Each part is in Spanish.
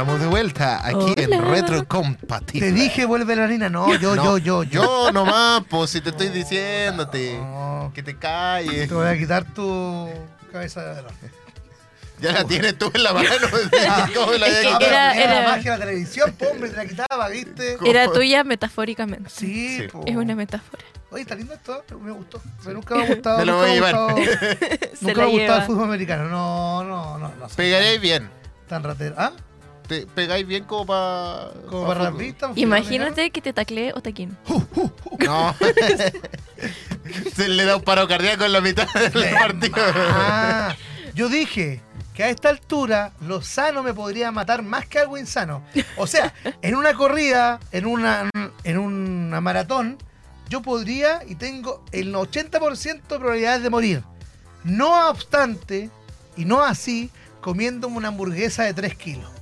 Estamos de vuelta aquí en Hola. Retro Compatible. Te dije vuelve la harina. No, yo, No, yo, yo, yo. Yo nomás, pues si te estoy diciéndote. No, Que te calles. te voy a quitar tu cabeza de oro. Ya la tienes tú en la mano. ¿Cómo la Es voy a que? Ah, era- era, era- la magia de la televisión, hombre, te la quitaba, ¿viste? Era tuya metafóricamente. Sí. Es una metáfora. Oye, está lindo esto, me gustó. Pero nunca me ha gustado. Me lo nunca voy a llevar. Nunca me ha gustado el fútbol americano. No, no, no. no bien. Tan ratero. ¿Ah? Te pegáis bien como para. Como para. Imagínate que te taclee Otaquín. No. Se le da un paro cardíaco en la mitad del partido. Ah, yo dije que a esta altura lo sano me podría matar más que algo insano. O sea, en una corrida, en una, en una maratón, yo podría y tengo el 80% de probabilidades de morir. No obstante, y no así, comiéndome una hamburguesa de 3 kilos.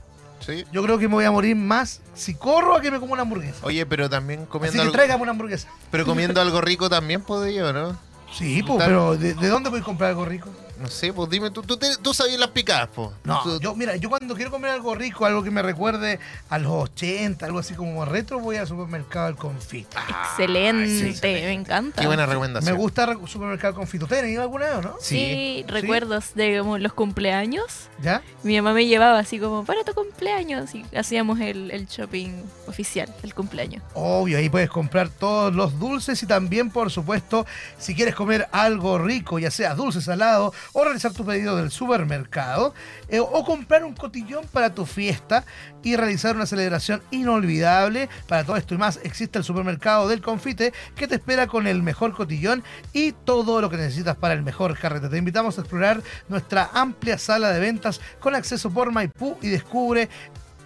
Sí. Yo creo que me voy a morir más si corro a que me como una hamburguesa. Oye, pero también Así comiendo que algo, tráigame una hamburguesa. pero comiendo algo rico también podría, ¿no? Sí, pues, pero ¿de, de dónde voy a comprar algo rico? No sé, pues dime, tú, tú, te- tú sabías las picadas, pues. No, Tú- yo, mira, yo cuando quiero comer algo rico, algo que me recuerde a los 80, algo así como retro, voy al supermercado al confite. Excelente, sí. me encanta. Qué buena Me recomendación. gusta el supermercado confite. ¿Ustedes han ido alguna vez o no? Sí, recuerdos de como los cumpleaños. ¿Ya? Mi mamá me llevaba así como para tu cumpleaños y hacíamos el, el shopping oficial del cumpleaños. Obvio, ahí puedes comprar todos los dulces y también, por supuesto, si quieres comer algo rico, ya sea dulce, salado, o realizar tu pedido del supermercado, eh, o comprar un cotillón para tu fiesta y realizar una celebración inolvidable. Para todo esto y más, existe el supermercado del confite que te espera con el mejor cotillón y todo lo que necesitas para el mejor carrete. Te invitamos a explorar nuestra amplia sala de ventas con acceso por Maipú y descubre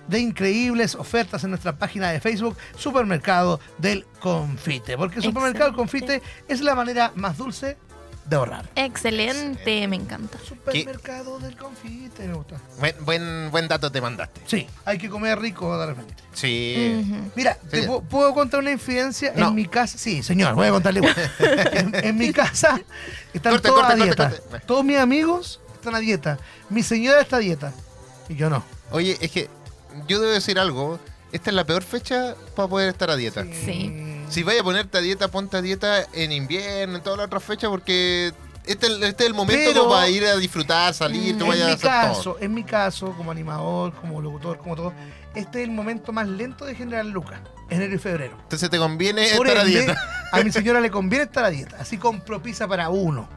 de increíbles ofertas en nuestra página de Facebook, Supermercado del Confite. Porque Supermercado del Confite es la manera más dulce de ahorrar. Excelente, me encanta. Supermercado del Confite, me gusta. Buen, buen, buen dato te mandaste. Sí, hay que comer rico de repente. Sí. Ujú. Mira, ¿te pu- ¿puedo contar una infidencia? No. En mi casa, sí, señor, voy a contarle igual. en, en mi casa están Corte, todos corte, a corte, dieta. corte. Todos mis amigos están a dieta. Mi señora está a dieta. Y yo no. Oye, es que yo debo decir algo. Esta es la peor fecha para poder estar a dieta. Sí. Si vaya a ponerte a dieta, ponte a dieta en invierno, en todas las otras fechas, porque este, es el- este es el momento Pero- como para ir a disfrutar, salir, tú en vayas a hacer caso, todo. en mi caso, como animador, como locutor, como todo, este es el momento más lento de generar lucas, enero y febrero. Entonces te conviene Por estar a dieta. a mi señora le conviene estar a dieta, así compro pizza para uno.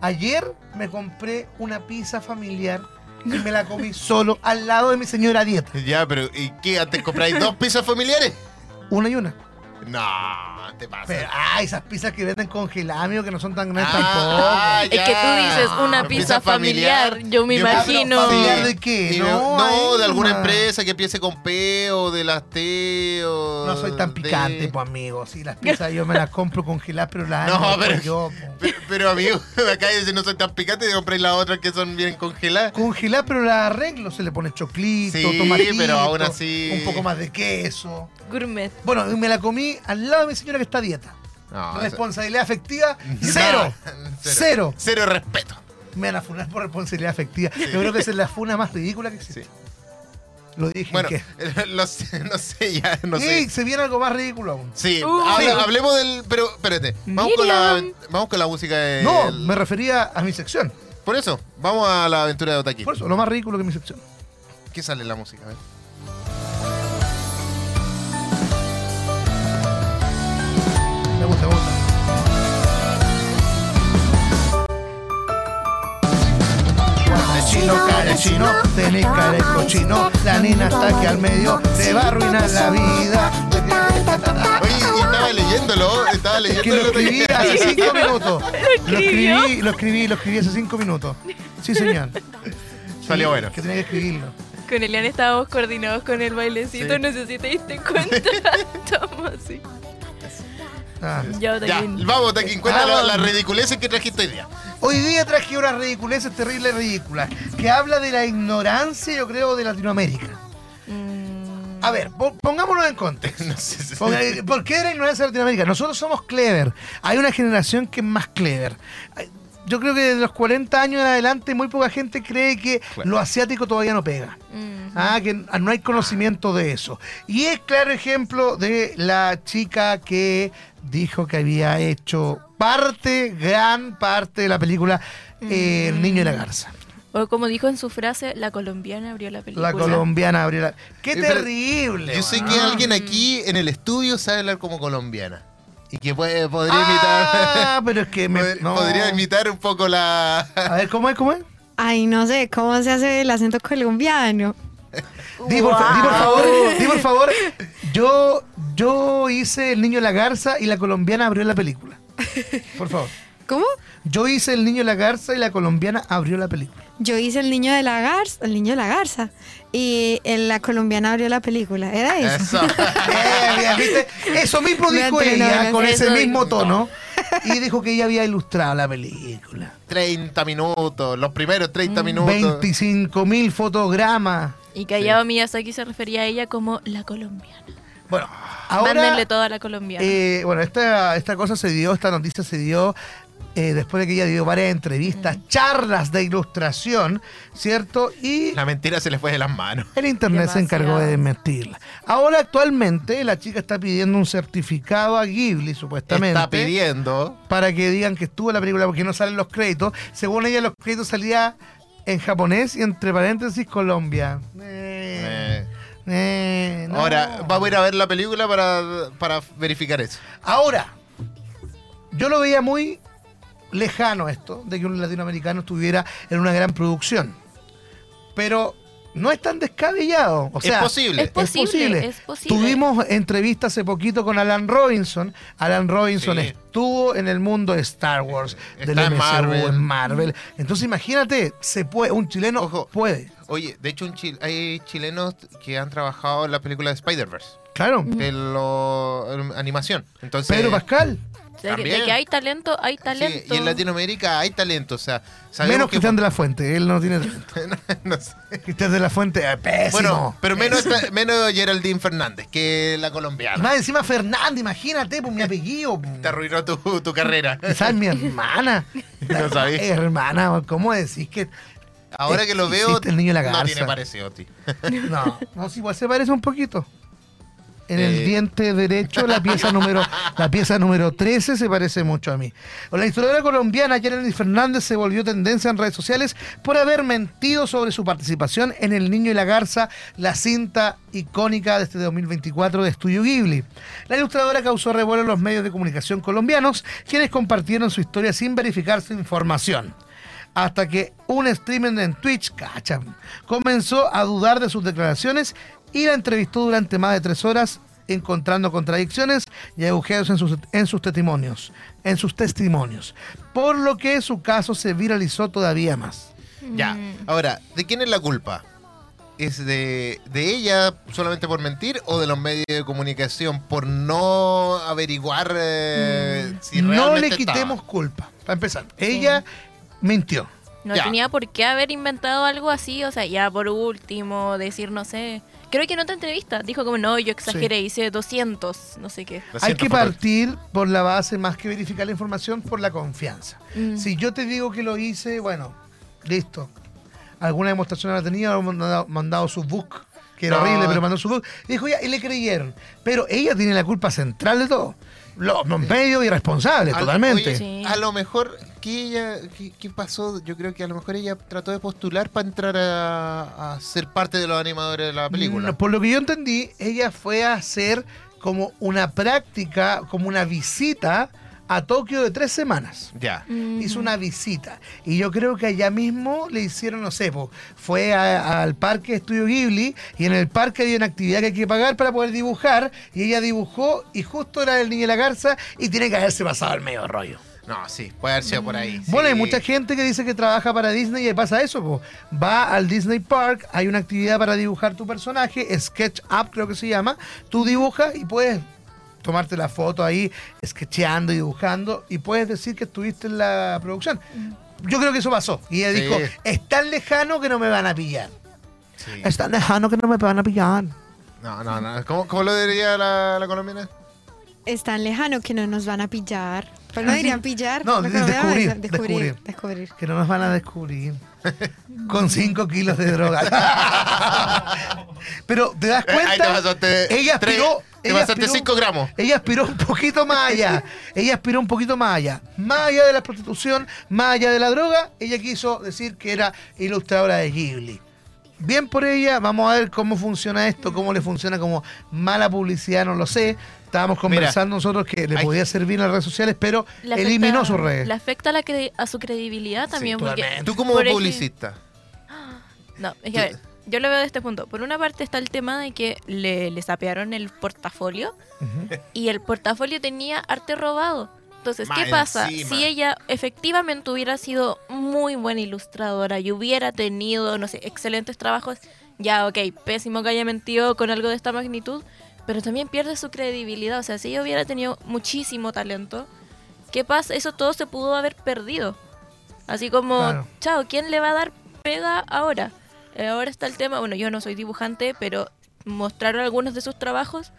Ayer me compré una pizza familiar y me la comí solo al lado de mi señora dieta. Ya, pero ¿y qué? ¿Antes compráis dos pizzas familiares? Una y una. No, te pasa. Pero, ah, esas pizzas que venden congeladas, amigo, que no son tan grandes Ah, Es que tú dices una pizza familiar, yo me Yo- imagino- Ah, ¿Familiar de qué? No, de alguna empresa que empiece con P o de las T o... No soy tan de- picante, pues, amigo. Sí, las pizzas yo me las compro congeladas, pero las No, pero- yo. Pero, pero, amigo, acá dice no soy tan picante y compréis las otras que son bien congeladas. Congelar, pero la arreglo. Se le pone choclito, Sí, tomatito. pero aún así- Un poco más de queso. Gourmet. Bueno, me la comí al lado de mi señora que está a dieta. No, eso- Responsabilidad afectiva, No, cero. Cero. Cero respeto. Me van a funar por responsabilidad afectiva. Yo creo que esa es la funa más ridícula que existe. Sí. Lo dije. Bueno, ¿qué? lo sé, no sé, ya, no sé. se viene algo más ridículo aún. Sí, Uh. habla- hablemos del. Pero espérate, vamos con, la, vamos con la música de. No, me refería a mi sección. Por eso, vamos a la aventura de Otaki. Por eso, lo más ridículo que mi sección. ¿Qué sale en la música? A ver. Chino, cara chino, tenés cara de cochino. La nena está aquí al medio, te va a arruinar la vida. Oye, y estaba leyéndolo, estaba Es leyendo que lo escribí hace cinco minutos. Lo escribí, lo escribí, lo escribí hace cinco minutos. Sí, señor. Salió bueno. Que tenía que escribirlo. Con Elian estábamos coordinados con el bailecito, Sí. no sé si te diste cuenta. Estamos así. Ah. Ya, vamos, cuenta la, Ah. la ridiculeces que trajiste hoy día. Hoy día traje una ridiculez terrible ridícula que habla de la ignorancia, yo creo, de Latinoamérica. Mm, A ver, po- pongámonos en contexto. No sé si- ¿Por qué la ignorancia de Latinoamérica? Nosotros somos clever. Hay una generación que es más clever. Yo creo que de los 40 años en adelante muy poca gente cree que Claro. lo asiático todavía no pega. Ah, que no hay conocimiento de eso. Y es claro ejemplo de la chica que dijo que había hecho parte, gran parte de la película eh, El niño y la garza. O como dijo en su frase, la colombiana abrió la película. La colombiana abrió la... ¡Qué Eh, pero terrible! Yo sé que alguien aquí en el estudio sabe hablar como colombiana. Y que puede, podría imitar. Ah, pero es que me... pod- no. Podría imitar un poco la. A ver, ¿cómo es? ¿Cómo es? Ay, no sé, ¿cómo se hace el acento colombiano? Di por, di por favor, di por favor. Yo, yo hice El Niño y la Garza y la colombiana abrió la película. Por favor. ¿Cómo? Yo hice El Niño y la Garza y la colombiana abrió la película. Yo hice el niño de la garza, el niño de la garza. Y la colombiana abrió la película. ¿Era eso? Eso. Mismo dijo ella con ese mismo tono. Y dijo que ella había ilustrado la película. 30 minutos, los primeros 30 Mm, minutos. 25 mil fotogramas. Y Callao Miyazaki se refería a ella como la colombiana. Bueno, ahora... Mándenle toda la colombiana. Eh, bueno, esta, esta cosa se dio, esta noticia se dio eh, después de que ella dio varias entrevistas, charlas de ilustración, ¿cierto? Y La mentira se le fue de las manos. el internet se encargó de desmentirla. Ahora actualmente la chica está pidiendo un certificado a Ghibli, supuestamente. Está pidiendo. Para que digan que estuvo en la película porque no salen los créditos. Según ella, los créditos salían en japonés y entre paréntesis Colombia. Eh, eh, eh, no. Ahora, vamos a ir a ver la película para, para verificar eso. Ahora, yo lo veía muy lejano esto, de que un latinoamericano estuviera en una gran producción. Pero no es tan descabellado. O sea, es posible. es posible, es posible. Tuvimos entrevista hace poquito con Alan Robinson. Alan Robinson Sí. estuvo en el mundo de Star Wars, Está del en MCU, Marvel. en Marvel. Entonces imagínate, se puede, un chileno Ojo. puede. Oye, de hecho un chil- hay chilenos que han trabajado en la película de Spider-Verse. Claro. De lo, en animación. Entonces, Pedro Pascal, Que- de que hay talento, hay sí, talento. y en Latinoamérica hay talento. O sea, menos que Cristian de la Fuente, él no tiene talento. no sé. Cristian de la Fuente, eh, pésimo. Bueno, pero menos, menos Geraldine Fernández, que la Y colombiana. más encima Fernanda, imagínate, pues mi apellido. pues. Te arruinó tu, tu carrera. Esa es mi hermana. No sabía. Hermana, ¿cómo decís que.? Ahora que lo veo, el niño la no tiene parecido, tío. No, no, sí, igual se parece un poquito. En el Eh. diente derecho, la pieza número la pieza número 13 se parece mucho a mí. La historiadora colombiana Jeremy Fernández se volvió tendencia en redes sociales por haber mentido sobre su participación en El Niño y la Garza, la cinta icónica de este 2024 de Estudio Ghibli. La ilustradora causó revuelo en los medios de comunicación colombianos, quienes compartieron su historia sin verificar su información hasta que un streamer en Twitch, cacha, comenzó a dudar de sus declaraciones y la entrevistó durante más de tres horas, encontrando contradicciones y agujeros en sus, en sus testimonios, en sus testimonios, por lo que su caso se viralizó todavía más. Ya. Ahora, ¿de quién es la culpa? ¿Es de, de ella solamente por mentir o de los medios de comunicación por no averiguar eh, si no realmente le estaba? quitemos culpa, para empezar. Ella mintió. No Ya. tenía por qué haber inventado algo así, o sea, ya por último, decir, no sé. Creo que en otra entrevista dijo como, no, yo exageré, hice 200, no sé qué. Hay que partir por la base, más que verificar la información, por la confianza. Mm. Si yo te digo que lo hice, bueno, listo. Alguna demostración la tenía, ha mandado, mandado su book, que era No. horrible, pero mandó su book. Y dijo ya, y le creyeron. Pero ella tiene la culpa central de todo. Los, los medios irresponsables, Al- totalmente. oye, Sí. A lo mejor, ¿qué, ella, qué, qué pasó? Yo creo que a lo mejor ella trató de postular para entrar a, a ser parte de los animadores de la película. No, por lo que yo entendí, ella fue a hacer como una práctica, como una visita a Tokio de tres semanas. Ya. Mm. hizo una visita. Y yo creo que allá mismo le hicieron, no sé, po, fue a- al parque Estudio Ghibli y en el parque había una actividad que hay que pagar para poder dibujar y ella dibujó y justo era el niño y la garza y tiene que haberse pasado el medio rollo. No, sí, puede haber sido por ahí. Mm. Bueno, hay mucha gente que dice que trabaja para Disney y pasa eso, po. va al Disney Park, hay una actividad para dibujar tu personaje, Sketch Up creo que se llama, tú dibujas y puedes tomarte la foto ahí, sketcheando y dibujando, y puedes decir que estuviste en la producción. Yo creo que eso pasó. Y ella Sí. dijo, es tan lejano que no me van a pillar. Sí. Es tan lejano que no me van a pillar. No, no, no. ¿Cómo, cómo lo diría la, la colombiana? Es tan lejano que no nos van a pillar. Pero no dirían pillar. No, descubrir, descubrir, descubrir. descubrir. Que no nos van a descubrir. Con 5 kilos de droga. Pero te das Eh, cuenta. Ahí te pasaste. ella tres- aspiró. Te ella pasaste aspiró- 5 gramos. Ella aspiró un poquito más allá. Ella aspiró un poquito más allá. Más allá de la prostitución, más allá de la droga, ella quiso decir que era ilustradora de Ghibli. Bien por ella, vamos a ver cómo funciona esto, cómo le funciona como mala publicidad, no lo sé. Estábamos conversando nosotros que le hay- podía servir en las redes sociales, pero Le eliminó afecta- sus redes. Le afecta a, la cre- a su credibilidad también. porque. Tú como por publicista. No, es que a ver, yo lo veo de este punto. Por una parte está el tema de que le, le sapearon el portafolio y el portafolio tenía arte robado. Entonces, ¿qué pasa? encima. Si ella efectivamente hubiera sido muy buena ilustradora y hubiera tenido, no sé, excelentes trabajos, ya, ok, pésimo que haya mentido con algo de esta magnitud, pero también pierde su credibilidad. O sea, si ella hubiera tenido muchísimo talento, ¿qué pasa? Eso todo se pudo haber perdido. Así como, Claro. chao, ¿quién le va a dar pega ahora? Eh, ahora está el tema, bueno, yo no soy dibujante, pero mostraron algunos de sus trabajos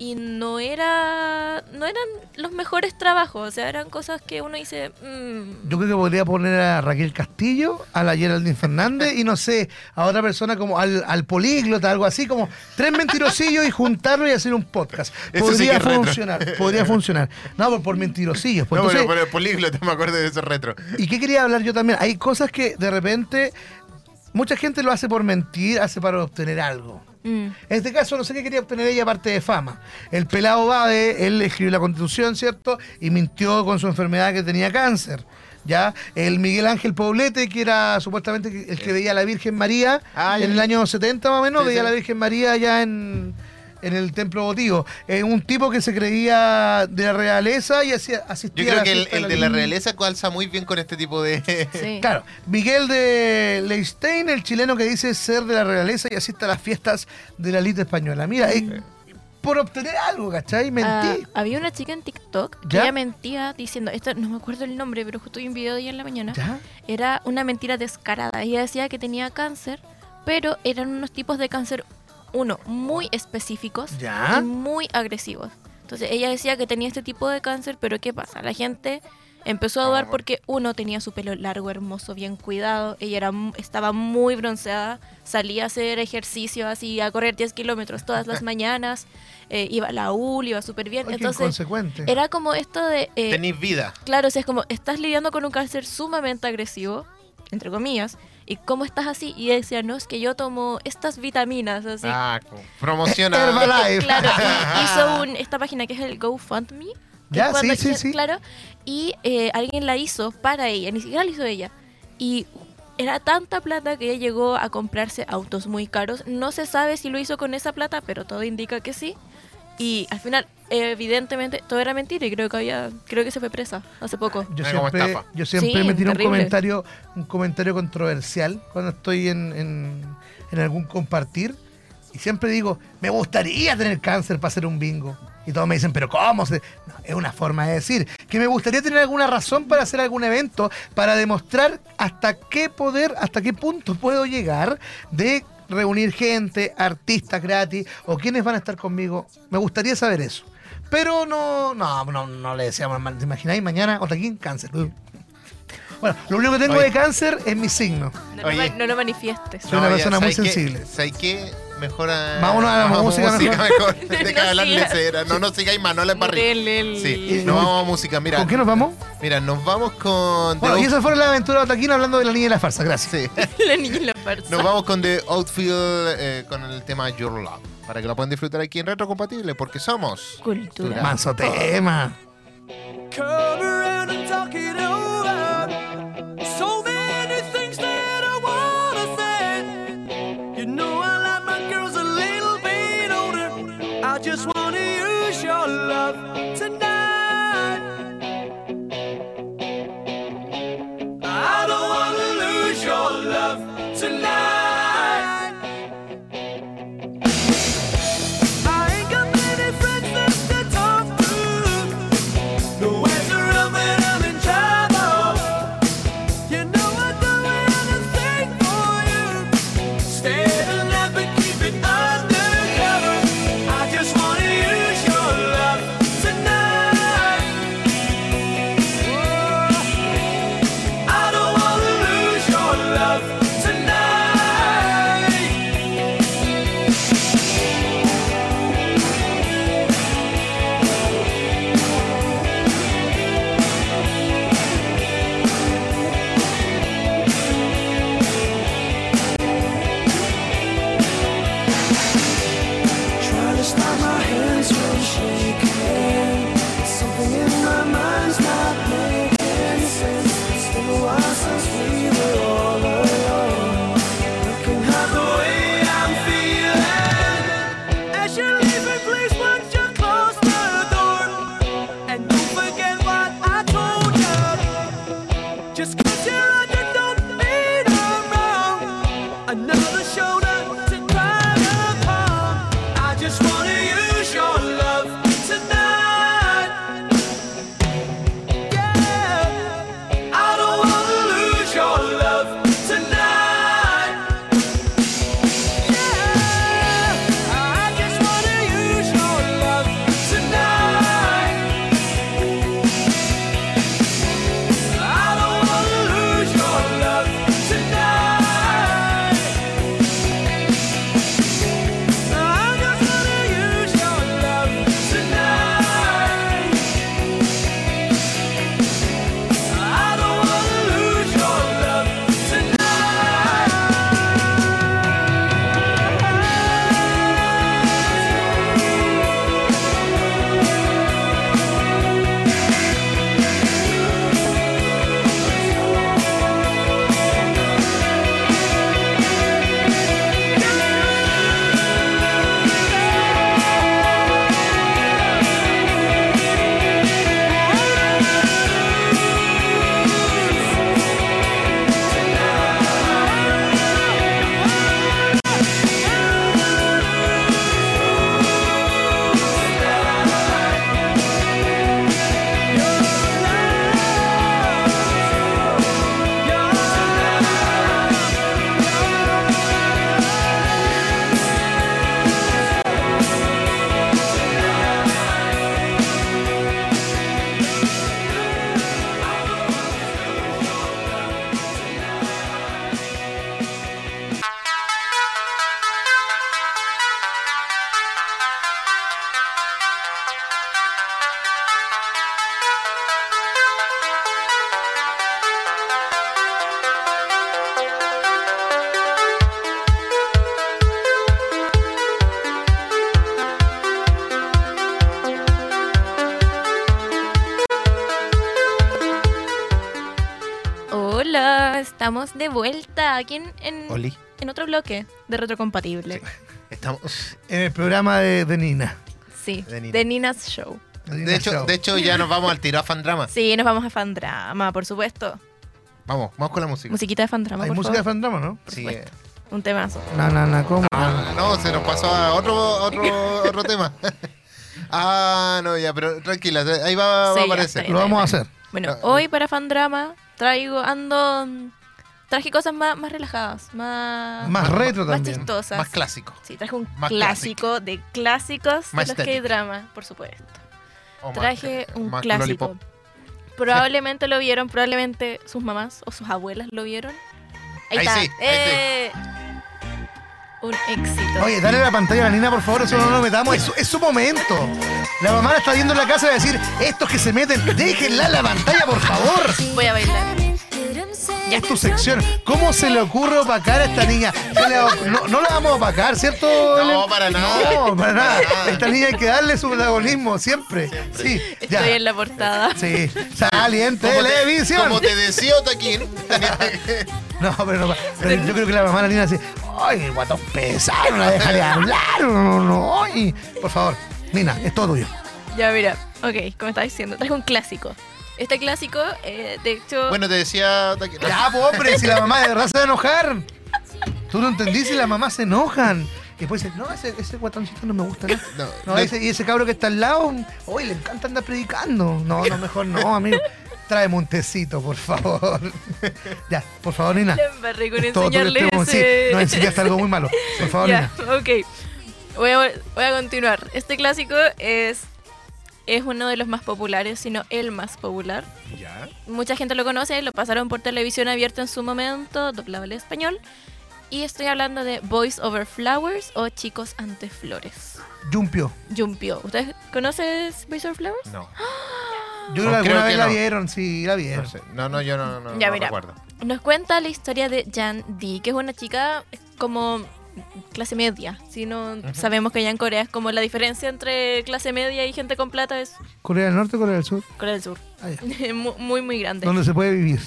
y no era no eran los mejores trabajos, o sea, eran cosas que uno dice, mm, Yo creo que podría poner a Raquel Castillo, a la Geraldine Fernández y no sé, a otra persona como al, al políglota, algo así, como tres mentirosillos y juntarlo y hacer un podcast. Eso sí Podría retro. funcionar, podría funcionar. No, por, por mentirosillos. pues, no, pero entonces- por el políglota me acuerdo de esos retro. ¿Y qué quería hablar yo también? Hay cosas que de repente mucha gente lo hace por mentir, hace para obtener algo. Mm, En este caso, no sé qué quería obtener ella aparte de fama. El pelado Bade, él escribió la constitución, ¿cierto? Y mintió con su enfermedad que tenía cáncer. ¿Ya? El Miguel Ángel Poblete, que era supuestamente el que veía a la Virgen María Ah, en el año 70 más o menos, Sí, veía sí. a la Virgen María allá en, en el templo votivo. Eh, un tipo que se creía de la realeza y hacía, asistía Yo a creo la que el, de la realeza calza muy bien con este tipo de. sí. Claro, Miguel de Leistein, el chileno que dice ser de la realeza y asiste a las fiestas de la élite española. Mira, es por obtener algo, ¿cachai? Ah, Mentí. había una chica en TikTok que ¿Ya? ella mentía diciendo, esto no me acuerdo el nombre, pero justo vi un video de ella en la mañana. ¿Ya? Era una mentira descarada. Ella decía que tenía cáncer, pero eran unos tipos de cáncer, uno, muy específicos ¿Ya? y muy agresivos. Entonces ella decía que tenía este tipo de cáncer, pero ¿qué pasa? La gente empezó a dudar porque uno tenía su pelo largo, hermoso, bien cuidado, ella era, estaba muy bronceada, salía a hacer ejercicio así, a correr 10 kilómetros todas las mañanas, eh, iba a la UL, iba súper bien. Ay, Entonces inconsecuente. era como esto de... eh, Tenéis vida. Claro, o sea, es como estás lidiando con un cáncer sumamente agresivo, entre comillas, y cómo estás así. Y decía, no, es que yo tomo estas vitaminas, así. Ah, promociona. Herbalife. Claro, y hizo un, esta página que es el GoFundMe. Ya, sí, sí, sí. Claro, y eh, alguien la hizo para ella, ni siquiera la hizo ella. Y era tanta plata que ella llegó a comprarse autos muy caros. No se sabe si lo hizo con esa plata, pero todo indica que sí. Y al final, evidentemente, todo era mentira y creo que había, creo que se fue presa hace poco. Yo siempre, yo siempre Sí, me tiro un comentario, un comentario controversial cuando estoy en, en- en algún compartir. Y siempre digo, me gustaría tener cáncer para hacer un bingo. Y todos me dicen, pero ¿cómo? se-?" No, es una forma de decir. Que me gustaría tener alguna razón para hacer algún evento, para demostrar hasta qué poder, hasta qué punto puedo llegar de reunir gente, artistas gratis, o quienes van a estar conmigo. Me gustaría saber eso. Pero no, no, no, no le deseamos mal. ¿Te imagináis mañana? Otaquín, cáncer. Bueno, lo único que tengo Oye. de cáncer es mi signo. No, ma- no lo manifiestes. Soy una persona muy sensible. ¿Sabes qué? Mejor a... Vámonos a la vamos música mejor. No Deja de hablar. No, no sigáis más, no le barri. Dele el- Sí, nos vamos a música. Mira, ¿Con qué nos vamos? mira, nos vamos con... The Bueno, y esa fue la aventura de Otaquín hablando de la niña y la farsa. Gracias. Sí. la niña y la farsa. Nos vamos con The Outfield eh, con el tema Your Love. Para que lo puedan disfrutar aquí en Retrocompatible, porque somos... Cultura. Manso tema. Estamos de vuelta aquí en, en, Oli. en otro bloque de Retrocompatible. Estamos. En el programa de, de Nina. Sí, De Nina. de Nina's Show. de De hecho, Show. de hecho, ya nos vamos al tiro a Fandrama. Sí, nos vamos a Fandrama, por supuesto. Vamos, vamos con la música. Musiquita de Fandrama, Hay por música de favor. Fandrama, ¿no? Sí, supuesto. Un temazo. No, no, no, ¿cómo? Ah, no, se nos pasó a otro, otro, otro tema. ah, no, ya, pero tranquila, ahí va, va a ya aparecer. está. Lo vamos a hacer. Bueno, Ah, hoy para Fandrama traigo, ando, traje cosas más, más relajadas, más, Más retro más también. chistosas. Más clásico. Sí, traje un Más clásico de clásicos Más de los. K-drama, por supuesto. O más- Traje un más clásico. lollipop. Probablemente lo vieron, probablemente sus mamás o sus abuelas lo vieron. Ahí, Ahí está. sí, ahí ¡Eh! Un éxito. Oye, dale la pantalla a la Nina, por favor, eso no lo metamos. Es, su- es su momento. La mamá la está viendo en la casa y va a decir, estos que se meten, déjenla en la pantalla, por favor. Voy a bailar. Ya es tu sección. ¿Cómo se le ocurre opacar a esta niña? Le- no, no la vamos a opacar, ¿cierto? No, para nada. No, para nada. Para nada. Esta niña hay que darle su protagonismo, siempre. Sí, ya. Estoy en la portada. Sí, sale en Como te- televisión. Como te decía Otaquín, No, pero no. Pero yo creo que la mamá de la niña dice, ay, el guatón pesado, no la deja de hablar. No, no, no. ay". Por favor, Nina, es todo tuyo. Ya, mira. Ok, como estaba diciendo, traje un clásico. Este clásico, eh, de hecho. Bueno, te decía. Ya, hombre, si la mamá de verdad se va a enojar. Tú no entendís si las mamás se enojan. Y después dicen, no, ese, ese guatoncito no me gusta nada. No, No, no- ese, y ese cabro que está al lado, hoy le encanta andar predicando. No, no, mejor no, amigo. Tráeme un tecito, por favor. ya, por favor, Nina. La embarré con todo enseñarle ese... Sí, nos enseñaste algo muy malo. Por favor, Ya, Nina. ok. Voy a, voy a continuar. Este clásico es, es uno de los más populares, sino el más popular. Ya. Mucha gente lo conoce, lo pasaron por televisión abierta en su momento, doblado al español. Y estoy hablando de Boys Over Flowers o Chicos ante Flores. Yumpio. Jumpio. ¿Ustedes conocen Boys Over Flowers? No, Yo creo No, que alguna vez la no. vieron, sí, la vieron. no sé. No, no, yo no, no, Ya, no mira. recuerdo. Nos cuenta la historia de Jan Di, que es una chica como clase media. Si no sabemos que allá en Corea es como la diferencia entre clase media y gente con plata es ¿Corea del Norte o Corea del Sur? Corea del Sur. Ah, muy, muy, grande. Donde se puede vivir.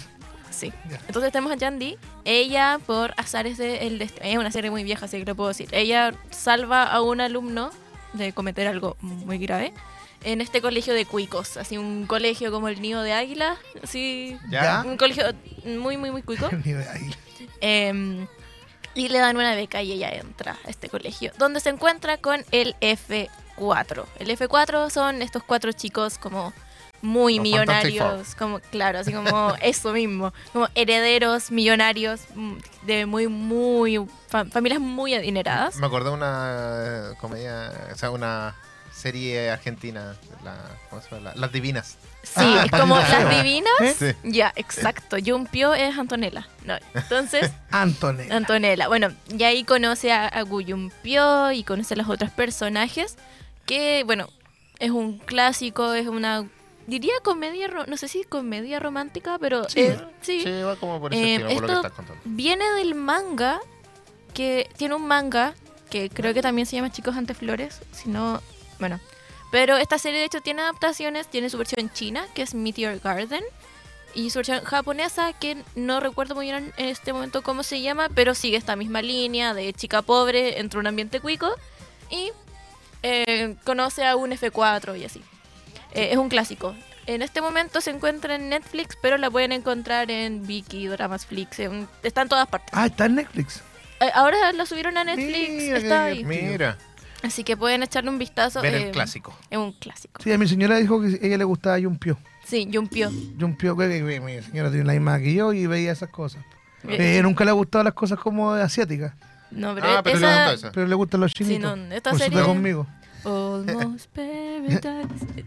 Sí. Ya. Entonces tenemos a Yandy. Ella, por azares del destino, es una serie muy vieja, así que lo puedo decir. Ella salva a un alumno de cometer algo muy grave en este colegio de cuicos. Así un colegio como el Nido de Águila. Así. Ya. Un colegio muy, muy, muy cuico. Ahí. Em, y le dan una beca y ella entra a este colegio, donde se encuentra con el F4. El F4 son estos cuatro chicos como muy Los millonarios, como claro, así como eso mismo, como herederos millonarios mm, de muy, muy, fa- familias muy adineradas. Me acordé de una eh, comedia, o sea, una serie argentina, la, ¿cómo se llama? La- Las Divinas. Sí, Ah, es como las divinas. ¿Eh? Sí. Ya, exacto. Yumpio es Antonella. No, entonces Antonella. Antonella. Bueno, y ahí conoce a, a Guyumpio y conoce a los otros personajes. Que, bueno, es un clásico, es una. Diría comedia, ro- no sé si comedia romántica, pero Sí. eh, sí. Sí, va como por ese Eh, estilo, por lo que esto- estás contando. Viene del manga, que tiene un manga, que creo que también se llama Chicos ante Flores, si no, bueno. Pero esta serie de hecho tiene adaptaciones, tiene su versión china, que es Meteor Garden, y su versión japonesa, que no recuerdo muy bien en este momento cómo se llama, pero sigue esta misma línea de chica pobre entre un ambiente cuico y eh, conoce a un F4 y así. Eh, es un clásico. En este momento se encuentra en Netflix, pero la pueden encontrar en Viki, Dramas Flix, en- está en todas partes. Ah, está en Netflix. Eh, ahora la subieron a Netflix, Mira, está qué ahí. Mira, Así que pueden echarle un vistazo. ver eh, el clásico. Es un clásico. Sí, a mi señora dijo que a ella le gustaba Yumpio. Sí, Yumpio. Yumpio, que, que- que mi señora tiene la misma que yo y veía esas cosas. Eh, Eh, nunca le han gustado las cosas como asiáticas, No, pero, Ah, pero le esa... gusta esa. pero le gustan los Sí, chinitos. no, esta Por serie- conmigo. Almost Paradise.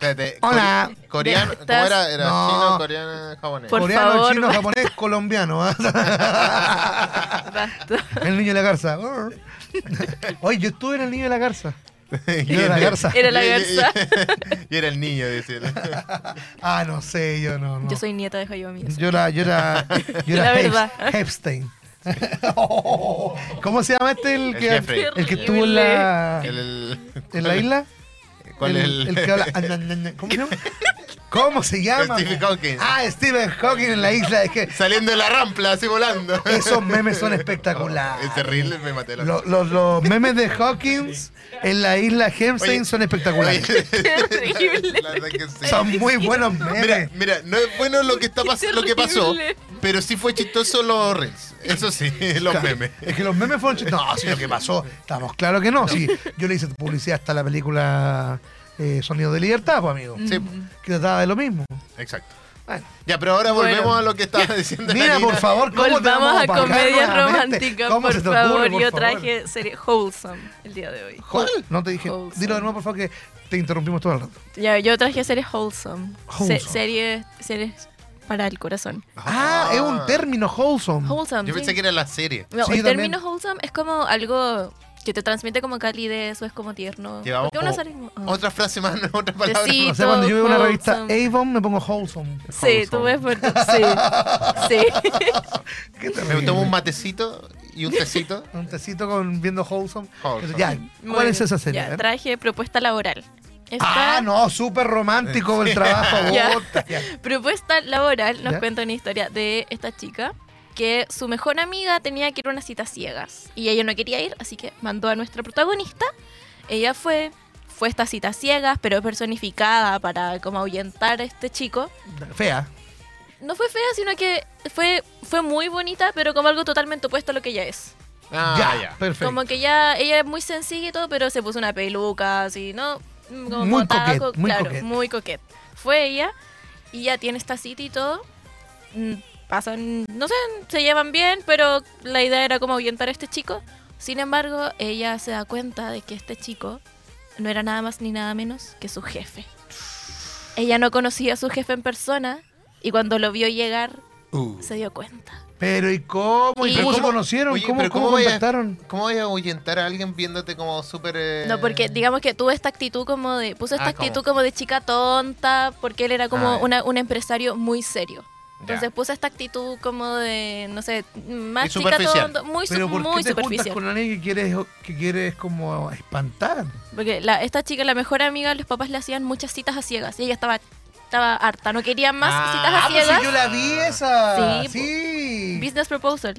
Espérate, Hola. core- Coreano, ¿cómo era? Era No. chino, coreano, japonés. Por Coreano, favor. chino, japonés, colombiano. ¿ah? Basta. el niño de la garza. Oye, yo estuve en el niño de la garza. Y Yo era la garza. Era la garza. Y era el niño, decía. Ah, no sé, yo no. no. Yo soy nieta de Hayao Miyazaki. Yo era, yo era, yo era La Hep- verdad. Epstein. ¿Cómo se llama este el El que, Jeffrey. el que estuvo en la, El, el- en la isla? ¿Cuál el, es el, el que habla. ah, ¿Cómo se llama? ¿Cómo se llama? Stephen Hawking. Ah, Stephen Hawking en la isla. Es que Saliendo de la rampla, así volando. esos memes son espectaculares. Es terrible, me maté la Lo- los, los memes de Hawkins en la isla Hemstein Oye, son espectaculares. Terrible. La verdad que sí. Son muy buenos Mira, memes. mira, no es bueno lo que está Qué pas- lo que pasó, terrible. pero sí fue chistoso los reels. Eso sí, los Claro, memes. Es que los memes fueron chistos. No, sí, lo que pasó. Estamos claro que no. Sí, yo le hice publicidad hasta la película eh, Sonido de Libertad, pues, amigo. Sí, Que trataba de lo mismo. exacto. Bueno. Ya, pero ahora Bueno. volvemos a lo que estaba diciendo. Mira, Karina. por favor, ¿cómo Volvamos vamos a opacar comedia nuevamente? romántica, ¿Cómo por se ocurre, favor. por Yo favor? traje serie Wholesome el día de hoy. ¿Cuál? No te dije. Wholesome. Dilo de nuevo, por favor, que te interrumpimos todo el rato. Ya, yo traje series Wholesome. Se- Wholesome. series, series para el corazón. Ah, es un término wholesome. Wholesome. Yo sí. pensé que era la serie. No, Sí, el término wholesome es como algo que te transmite como calidez o es como tierno. Llevamos como ah. Otra frase más, otra palabra. Sí. O sea, cuando yo veo una revista Wholesome. Avon me pongo wholesome. Sí, tú ves por Sí. Sí. Qué Me tomo un matecito y un tecito. Un tecito con viendo wholesome. Wholesome. Ya, Muy ¿cuál es esa serie? Ya, traje propuesta laboral. Esta Ah, no, súper romántico el trabajo. Ya. propuesta laboral nos ¿Ya? cuenta una historia de esta chica que su mejor amiga tenía que ir a una cita ciegas y ella no quería ir, así que mandó a nuestra protagonista. Ella fue, fue a esta cita ciegas, pero personificada para como ahuyentar a este chico. Fea. No fue fea, sino que fue, fue muy bonita, pero como algo totalmente opuesto a lo que ella es. Ah, ya, ya. perfecto. Como que ya ella es muy sencilla y todo, pero se puso una peluca, así, ¿no? Como Muy taco, coquette, muy claro, coquette. muy coquette. Fue ella y ya tiene esta cita y todo. Pasan, no sé, se llevan bien, pero la idea era como ahuyentar a este chico. Sin embargo, ella se da cuenta de que este chico no era nada más ni nada menos que su jefe. Ella no conocía a su jefe en persona y cuando lo vio llegar Uh. se dio cuenta. Pero ¿y cómo? ¿Y cómo se conocieron? Oye, ¿Cómo, pero cómo ¿cómo vaya- contactaron? ¿Cómo voy a ahuyentar a alguien viéndote como súper... eh, No, porque digamos que tuvo esta actitud como de. Puso esta Ah, ¿cómo? actitud como de chica tonta, porque él era como Ah, una- un empresario muy serio. Entonces Ya. puso esta actitud como de, no sé, más chica superficial. tonta, muy, su- Pero ¿por muy qué te superficial. con alguien que quieres, que quieres como espantar? Porque la, esta chica, la mejor amiga, los papás le hacían muchas citas a ciegas y ella estaba, estaba harta, no quería más Ah, citas a Ah, pues ciegas. yo la vi esa. Sí, Sí. Business proposal.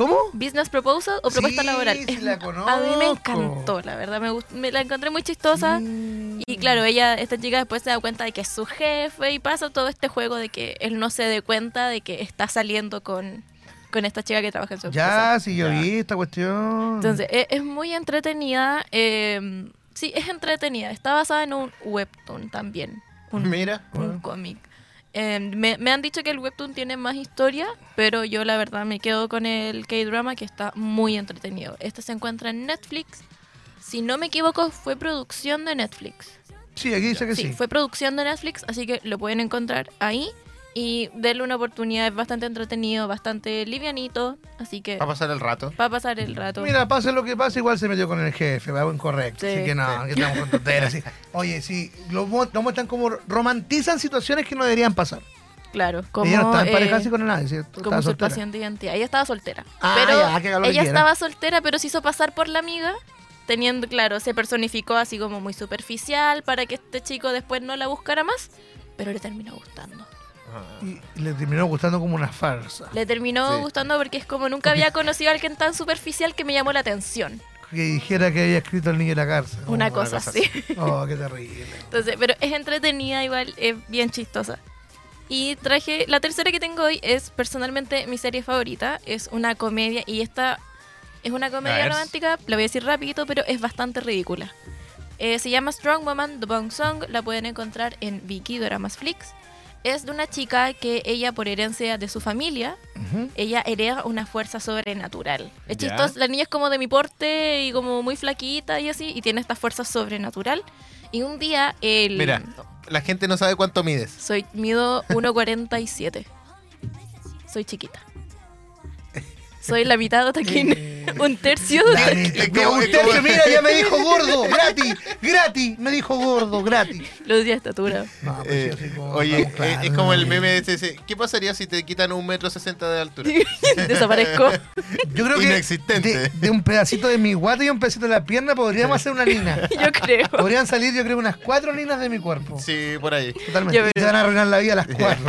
¿Cómo? Business proposal o propuesta Sí, laboral. sí la a mí me encantó, la verdad. Me, me la encontré muy chistosa. Y claro, ella, esta chica después se da cuenta de que es su jefe y pasa todo este juego de que él no se dé cuenta de que está saliendo con, con esta chica que trabaja en su empresa. Ya, sí, yo vi esta cuestión. Entonces, e- es, muy entretenida. eh, sí, es entretenida. Está basada en un webtoon también. Un, Mira. un cómic. Eh, me, me han dicho que el webtoon tiene más historia, pero yo la verdad me quedo con el K-drama que está muy entretenido. Este se encuentra en Netflix. Si no me equivoco, fue producción de Netflix. Sí, aquí dice que Sí, sí. fue producción de Netflix, así que lo pueden encontrar ahí. Y denle una oportunidad, es bastante entretenido, bastante livianito, así que Va a pasar el rato. va a pasar el rato. Mira, pase lo que pase, igual se metió con el jefe, va incorrecto. Sí. Así que no, que estamos con tonteras. sí. Oye, sí, lo, lo muestran como romantizan situaciones que no deberían pasar. Claro, como, Ella no estaba en eh, pareja así con nadie, ¿cierto? como usurpación de identidad. Ella estaba soltera. Ah, pero ya, que ella estaba soltera, pero se hizo pasar por la amiga, teniendo, claro, se personificó así como muy superficial para que este chico después no la buscara más, pero le terminó gustando. Y le terminó gustando como una farsa. Le terminó Sí. gustando porque es como nunca había conocido a alguien tan superficial que me llamó la atención. Que dijera que había escrito el niño de la cárcel. Una una cosa cosa así. Oh, qué terrible. Entonces, pero es entretenida igual, es bien chistosa. Y traje, la tercera que tengo hoy es personalmente mi serie favorita, es una comedia y esta es una A comedia romántica, la voy a decir rapidito, pero es bastante ridícula. Eh, se llama Strong Woman, The Bong Song, la pueden encontrar en Viki Dramas Flix. Es de una chica que ella por herencia de su familia, ella hereda una fuerza sobrenatural. Es chistoso, la niña es como de mi porte y como muy flaquita y así, y tiene esta fuerza sobrenatural. Y un día el... Mira, la gente no sabe cuánto mides. Soy, mido 1,47. Soy chiquita. Soy la mitad de Taquín. Eh, Un tercio de... Usted como- que mira ya me dijo gordo, gratis, gratis, me dijo gordo, gratis. los de estatura. No, pues Eh, como- oye, claro, eh, es como el meme ese, ese, ¿Qué pasaría si te quitan un metro sesenta de altura? Desaparezco. Yo creo que Inexistente. de, de un pedacito de mi guata y un pedacito de la pierna podríamos hacer una lina. Yo creo. Podrían salir, yo creo, unas cuatro linas de mi cuerpo. Sí, por ahí. Totalmente. Te van a arruinar la vida a las cuatro.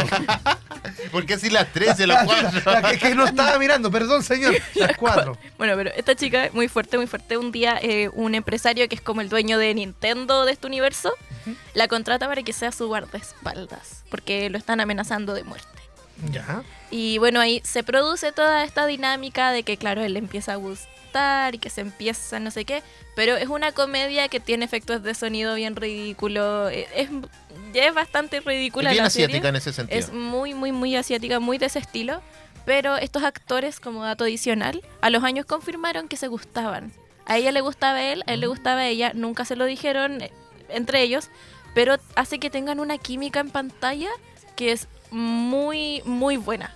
¿Por qué si las tres y las cuatro? La que, que no estaba mirando, perdón, señor. Las cuatro. Bueno, pero esta chica, muy fuerte, muy fuerte. Un día, eh, un empresario que es como el dueño de Nintendo de este universo, la contrata para que sea su guardaespaldas, porque lo están amenazando de muerte. Ya. Y bueno, ahí se produce toda esta dinámica de que, claro, él le empieza a gustar y que se empieza no sé qué, pero es una comedia que tiene efectos de sonido bien ridículo. eh, Es, ya es bastante ridícula Es bien la serie. asiática en ese sentido. Es muy, muy, muy asiática, muy de ese estilo. Pero estos actores, como dato adicional, a los años confirmaron que se gustaban. A ella le gustaba él, a él le gustaba ella. Nunca se lo dijeron eh, entre ellos, pero hace que tengan una química en pantalla que es muy, muy buena.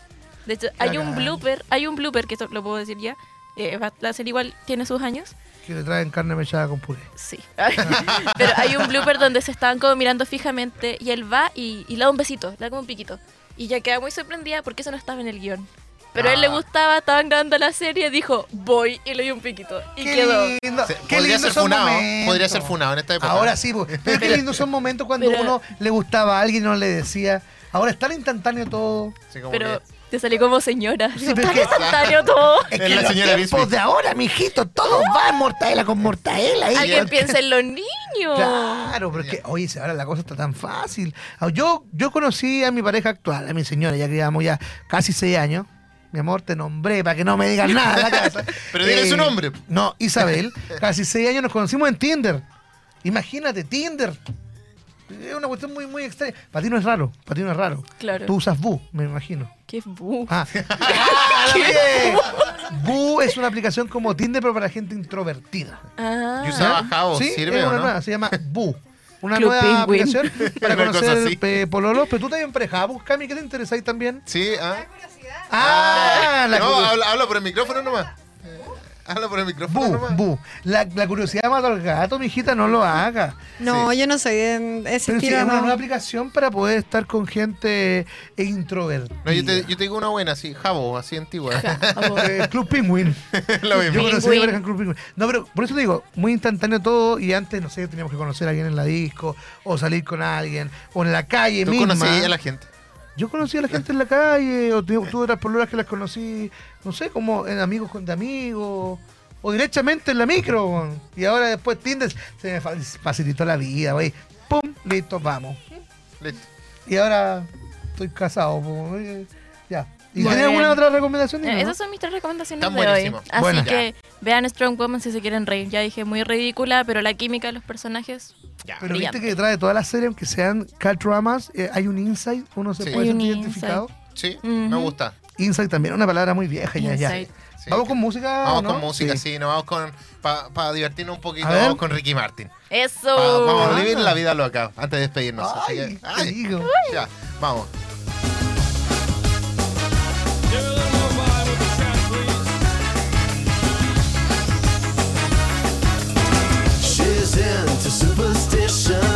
De hecho, hay un blooper, hay un blooper, que esto lo puedo decir ya. Eh, serie igual tiene sus años. Que le traen carne mechada con puré. Sí. Pero hay un blooper donde se estaban como mirando fijamente y él va y, y le da un besito, le da como un piquito. Y ya queda muy sorprendida porque eso no estaba en el guion. Pero a él le Ah. gustaba, estaban grabando la serie, dijo, voy y le dio un piquito. Y Qué quedó. lindo. Se- Qué podría lindo ser funado. momentos. Podría ser funado en esta época. Ahora sí, pues. pero qué lindo son momentos cuando Pero- uno le gustaba a alguien y no le decía. Ahora es tan instantáneo todo. Sí, como Pero que- te salió como señora. Sí, pero Tan es que- instantáneo todo. Es Es la los señora tiempos Bisbee. de ahora, mijito, todo va en mortadela con mortadela. ahí. Alguien piensa en los niños. Claro, pero es que, oye, si ahora la cosa está tan fácil. Ah, Yo, yo conocí a mi pareja actual, a mi señora, ya que llevamos ya casi seis años. Mi amor, te nombré para que no me digas nada en la casa. Eh, Pero dile su nombre. No, Isabel. casi seis años nos conocimos en Tinder. Imagínate, Tinder. Es una cuestión muy, muy extraña. Para ti no es raro, para ti no es raro. Claro. Tú usas Bu, me imagino. Qué bu. Ah, ¡Ah! Bu es una aplicación como Tinder, pero para gente introvertida. Ah. Yo usaba ¿Ya? Jabo, Sí, ¿sirve es o una no? nueva, se llama Bu. Una Club nueva Penguin. aplicación para Una cosa conocer así. eh, pololos. Pero tú también pareja, Cami, ¿qué te interesa ahí también? Sí, ah. Ah, la no, curiosidad. habla, habla por el micrófono nomás. Habla por el micrófono Bu, nomás. bu. La, la curiosidad mata al gato, mijita, no lo haga. No, yo no soy de ese Pero sí, estilo. es una nueva aplicación para poder estar con gente introvertida. No, yo te, yo te digo una buena, así, Jabo, así antigua. Eh, Club Penguin. Lo mismo. Yo conocí a Penguin. en Club Penguin. No, pero por eso te digo, muy instantáneo todo y antes, no sé, teníamos que conocer a alguien en la disco o salir con alguien o en la calle Tú misma. conocí a la gente. Yo conocí a la gente en la calle o tu- tuve otras pololas que las conocí, no sé, como en amigos con de amigos o directamente en la micro. Y ahora después Tinder se me fa- facilitó la vida, güey. Pum, listo, vamos. Listo. Y ahora estoy casado. ya. ¿Y tenés alguna otra recomendación? Eh, no? Esas son mis tres recomendaciones Están de hoy. buenísimos. Así que vean Strong Woman si se quieren reír. Ya dije, muy ridícula, pero la química de los personajes. Ya. Pero brillante. viste que detrás de todas las series, aunque sean cat dramas, eh, hay un insight, uno se Sí. puede sentir identificado. Sí, Ujú. me gusta. Insight también, una palabra muy vieja ya, ya. Sí. Vamos con música. Vamos ¿no? con música, Sí. sí, nos vamos con. Para divertirnos un poquito, vamos con Ricky Martin. Eso. Pa- vamos a Ah. vivir la vida loca antes de despedirnos. así Ay, que- qué ay, digo. ya, vamos. into superstition.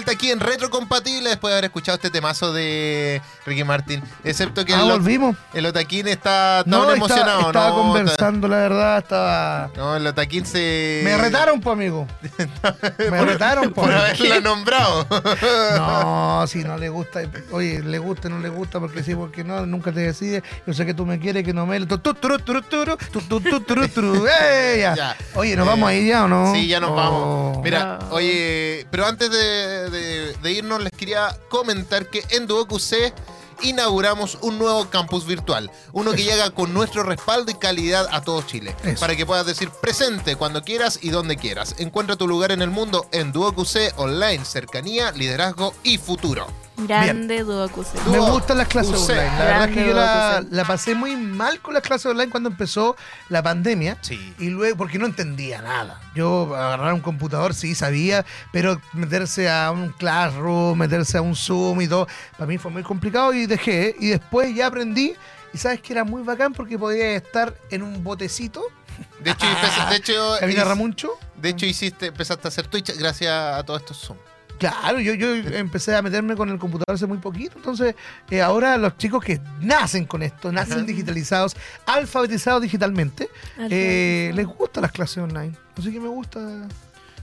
Vuelta aquí en Retrocompatible después de haber escuchado este temazo de Ricky Martin. Excepto que Ah, el, volvimos. el Otaquín está tan No, estaba, emocionado, estaba ¿no? conversando, la verdad, estaba... No, el Otaquín se. Me retaron, pues, amigo. Me retaron, por pues. haberla nombrado. No, si no le gusta, oye, le gusta, no le gusta, porque sí, porque no, nunca te decide. Yo sé que tú me quieres, que no me... Oye, ¿nos vamos ahí ya o no? Sí, ya nos Oh. vamos. Mira, No. oye, pero antes de, de- de irnos, les quería comentar que en UC inauguramos un nuevo campus virtual. Uno que llega con nuestro respaldo y calidad a todo Chile. Eso. Para que puedas decir presente cuando quieras y donde quieras. Encuentra tu lugar en el mundo en Duoc UC online, cercanía, liderazgo y futuro. Grande. Me gustan las clases online. La verdad es que yo la, pasé muy mal con las clases online cuando empezó la pandemia. Sí. Y luego, porque no entendía nada. Yo agarrar un computador, sí, sabía, pero meterse a un Classroom, meterse a un Zoom y todo, para mí fue muy complicado y dejé. Y después ya aprendí. Y sabes que era muy bacán porque podía estar en un botecito, De hecho, empe- de hecho, de hecho hiciste, empezaste a hacer Twitch gracias a todos estos Zoom. Claro, yo, yo empecé a meterme con el computador hace muy poquito, entonces eh, ahora los chicos que nacen con esto, nacen Ajá. digitalizados, alfabetizados digitalmente, eh, les gustan las clases online. Así que me gusta.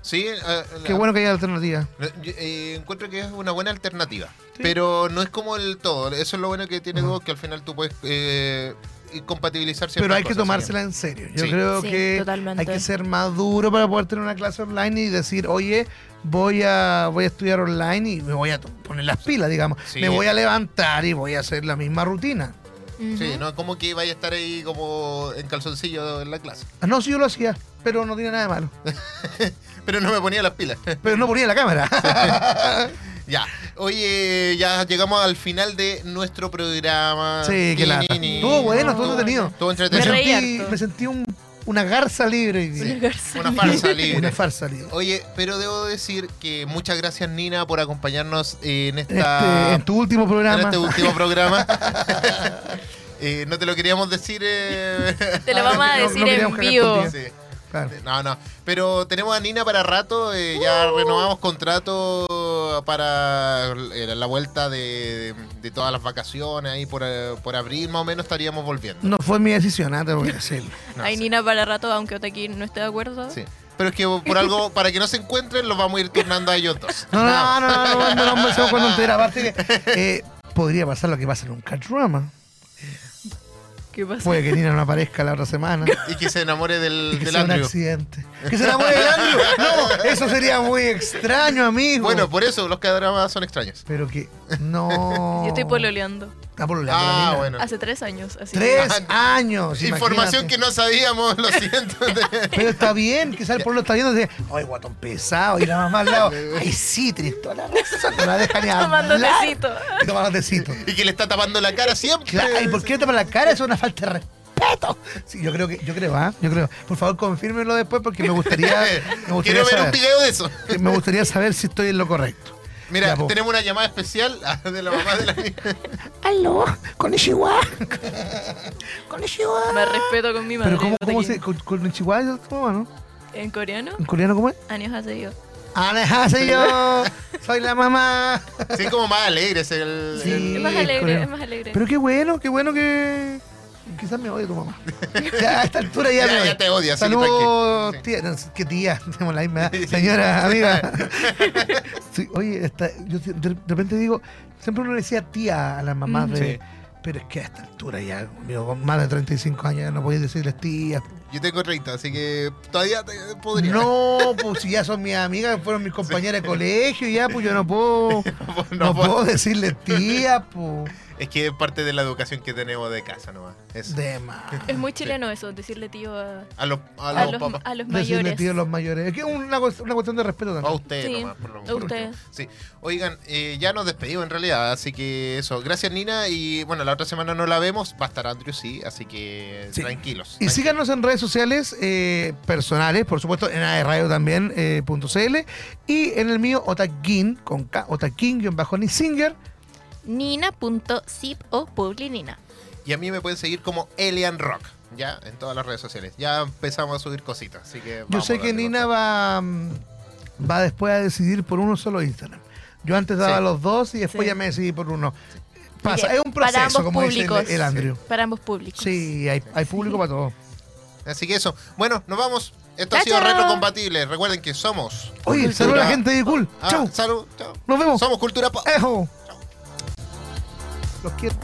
Sí, eh, Qué la- bueno que haya eh, encuentro que es una buena alternativa. Sí. Pero no es como el todo. Eso es lo bueno que tiene. Duoc, que al final tú puedes eh, compatibilizar Pero hay que tomársela en serio. Yo Sí. creo Sí, que totalmente. hay que ser más duro para poder tener una clase online y decir, oye, voy a, voy a estudiar online y me voy a poner las pilas, digamos. Sí. Me voy a levantar y voy a hacer la misma rutina. Sí, no es como que vaya a estar ahí como en calzoncillo en la clase. Ah, no, sí, yo lo hacía, pero no tiene nada de malo. Pero no me ponía las pilas. Pero no ponía la cámara. ya. Oye, ya llegamos al final de nuestro programa. Sí, qué lata. Estuvo bueno, estuvo entretenido. Estuvo Me entretenido. reí sentí, me sentí un- una garza libre. Una garza Una farsa libre. Una farsa libre. Oye, pero debo decir que muchas gracias Nina por acompañarnos en En, esta este- en tu último en programa. este último programa. Eh, no te lo queríamos decir. eh, Te lo vamos a No, no decir en vivo. Claro. No, no. Pero tenemos a Nina para rato. eh, ya renovamos contrato para eh, la vuelta de, de todas las vacaciones. Ahí por, eh, por abril más o menos estaríamos volviendo. No fue mi decisión, ah, tengo que decirlo. No, Hay sí. Nina para rato, aunque Otaki no esté de acuerdo. Sí. Pero es que por algo, para que no se encuentren, los vamos a ir turnando a ellos dos. No, no, no, no, no, no, no, empezamos con tontería. Aparte que eh, podría pasar lo que pasa en un drama. ¿Qué pasa? Puede que Nina no aparezca la otra semana. Y que se enamore del, Y que del sea un Andrew. accidente. Que se enamore del Andrew. No, eso sería muy extraño, amigo. Bueno, por eso los dramas son extraños. Pero que no. Yo estoy pololeando. Está Ah, bueno. Hace tres años. Así Tres Ah, años. Información imagínate. que no sabíamos, lo siento. Pero está bien, quizás el pueblo está viendo y dice, ay, guatón pesado, y la mamá al lado. Ay, sí, toda la razón, no la deja ni Tomando tecito. Y tomando tecito. y que le está tapando la cara siempre. Claro, ¿y por qué no tapa la cara? Eso es una falta de respeto. Sí, yo creo que, yo creo, ¿ah? Yo creo. Por favor, confírmenlo después porque me gustaría, me gustaría Quiero ver un video de eso. Me gustaría saber si estoy en lo correcto. Mira, Ya, tenemos una llamada especial de la mamá de la niña. Aló, con Ishiwa. con Ishiwa. Me respeto con mi madre. Pero ¿cómo, cómo se, con, con Ichiwa, ¿cómo no? ¿En coreano? ¿En coreano cómo es? Años hace yo. Soy la mamá. Sí, como más alegre es el. Sí. el- Es más es alegre, es más alegre. Pero qué bueno, qué bueno que. Quizás me odie tu mamá. Ya a esta altura ya, Ya- me ya odia. te odia, Saludos, tía. No, ¿Qué tía? Tenemos la misma edad. Señora, amiga. Sí, oye, esta- yo de repente digo, siempre uno le decía tía a las mamás Mm. de. Sí. Pero es que a esta altura ya, amigo, con más de 35 años ya no podéis decirles tía. Yo tengo 30, así que todavía te- podría. No, pues si ya son mis amigas, fueron mis compañeras de colegio, ya, pues yo no puedo. No No, puedo. puedo decirles tía, pues. Es que es parte de la educación que tenemos de casa nomás. Es De más. Es muy chileno eso, decirle tío a, a los, a a los los, papás. a los Decirle mayores. tío a los mayores. Es que es una, cuest- una cuestión de respeto A también. usted Sí, nomás, por lo a por usted. último. Sí. Oigan, eh, ya nos despedimos en realidad, así que eso. Gracias, Nina. Y bueno, la otra semana no la vemos. Va a estar Andrew, sí, así que Sí. tranquilos. Y tranquilos. síganos en redes sociales eh, personales, por supuesto, en AERadio también, eh, punto .cl, y en el mío, Otakin, con K, Otakin-Nisinger. Nina.zip o Publinina. Y a mí me pueden seguir como Elian Rock, ya, en todas las redes sociales. Ya empezamos a subir cositas, así que Yo sé que Nina va, mm, va después a decidir por uno solo Instagram. Yo antes daba Sí. los dos y después Sí. ya me decidí por uno. Pasa, es un para proceso, ambos como dice el, públicos. el Andrew. Para ambos públicos. Sí, hay, hay público para todo. Así que eso. Bueno, nos vamos. Esto ha sido. Retrocompatible. Recuerden que somos. Oye, Cultura- saludos a la gente de Cool. Ah, Chau, Salud. Chao. nos vemos. Somos Cultura Pop. Ejo. Los quiero.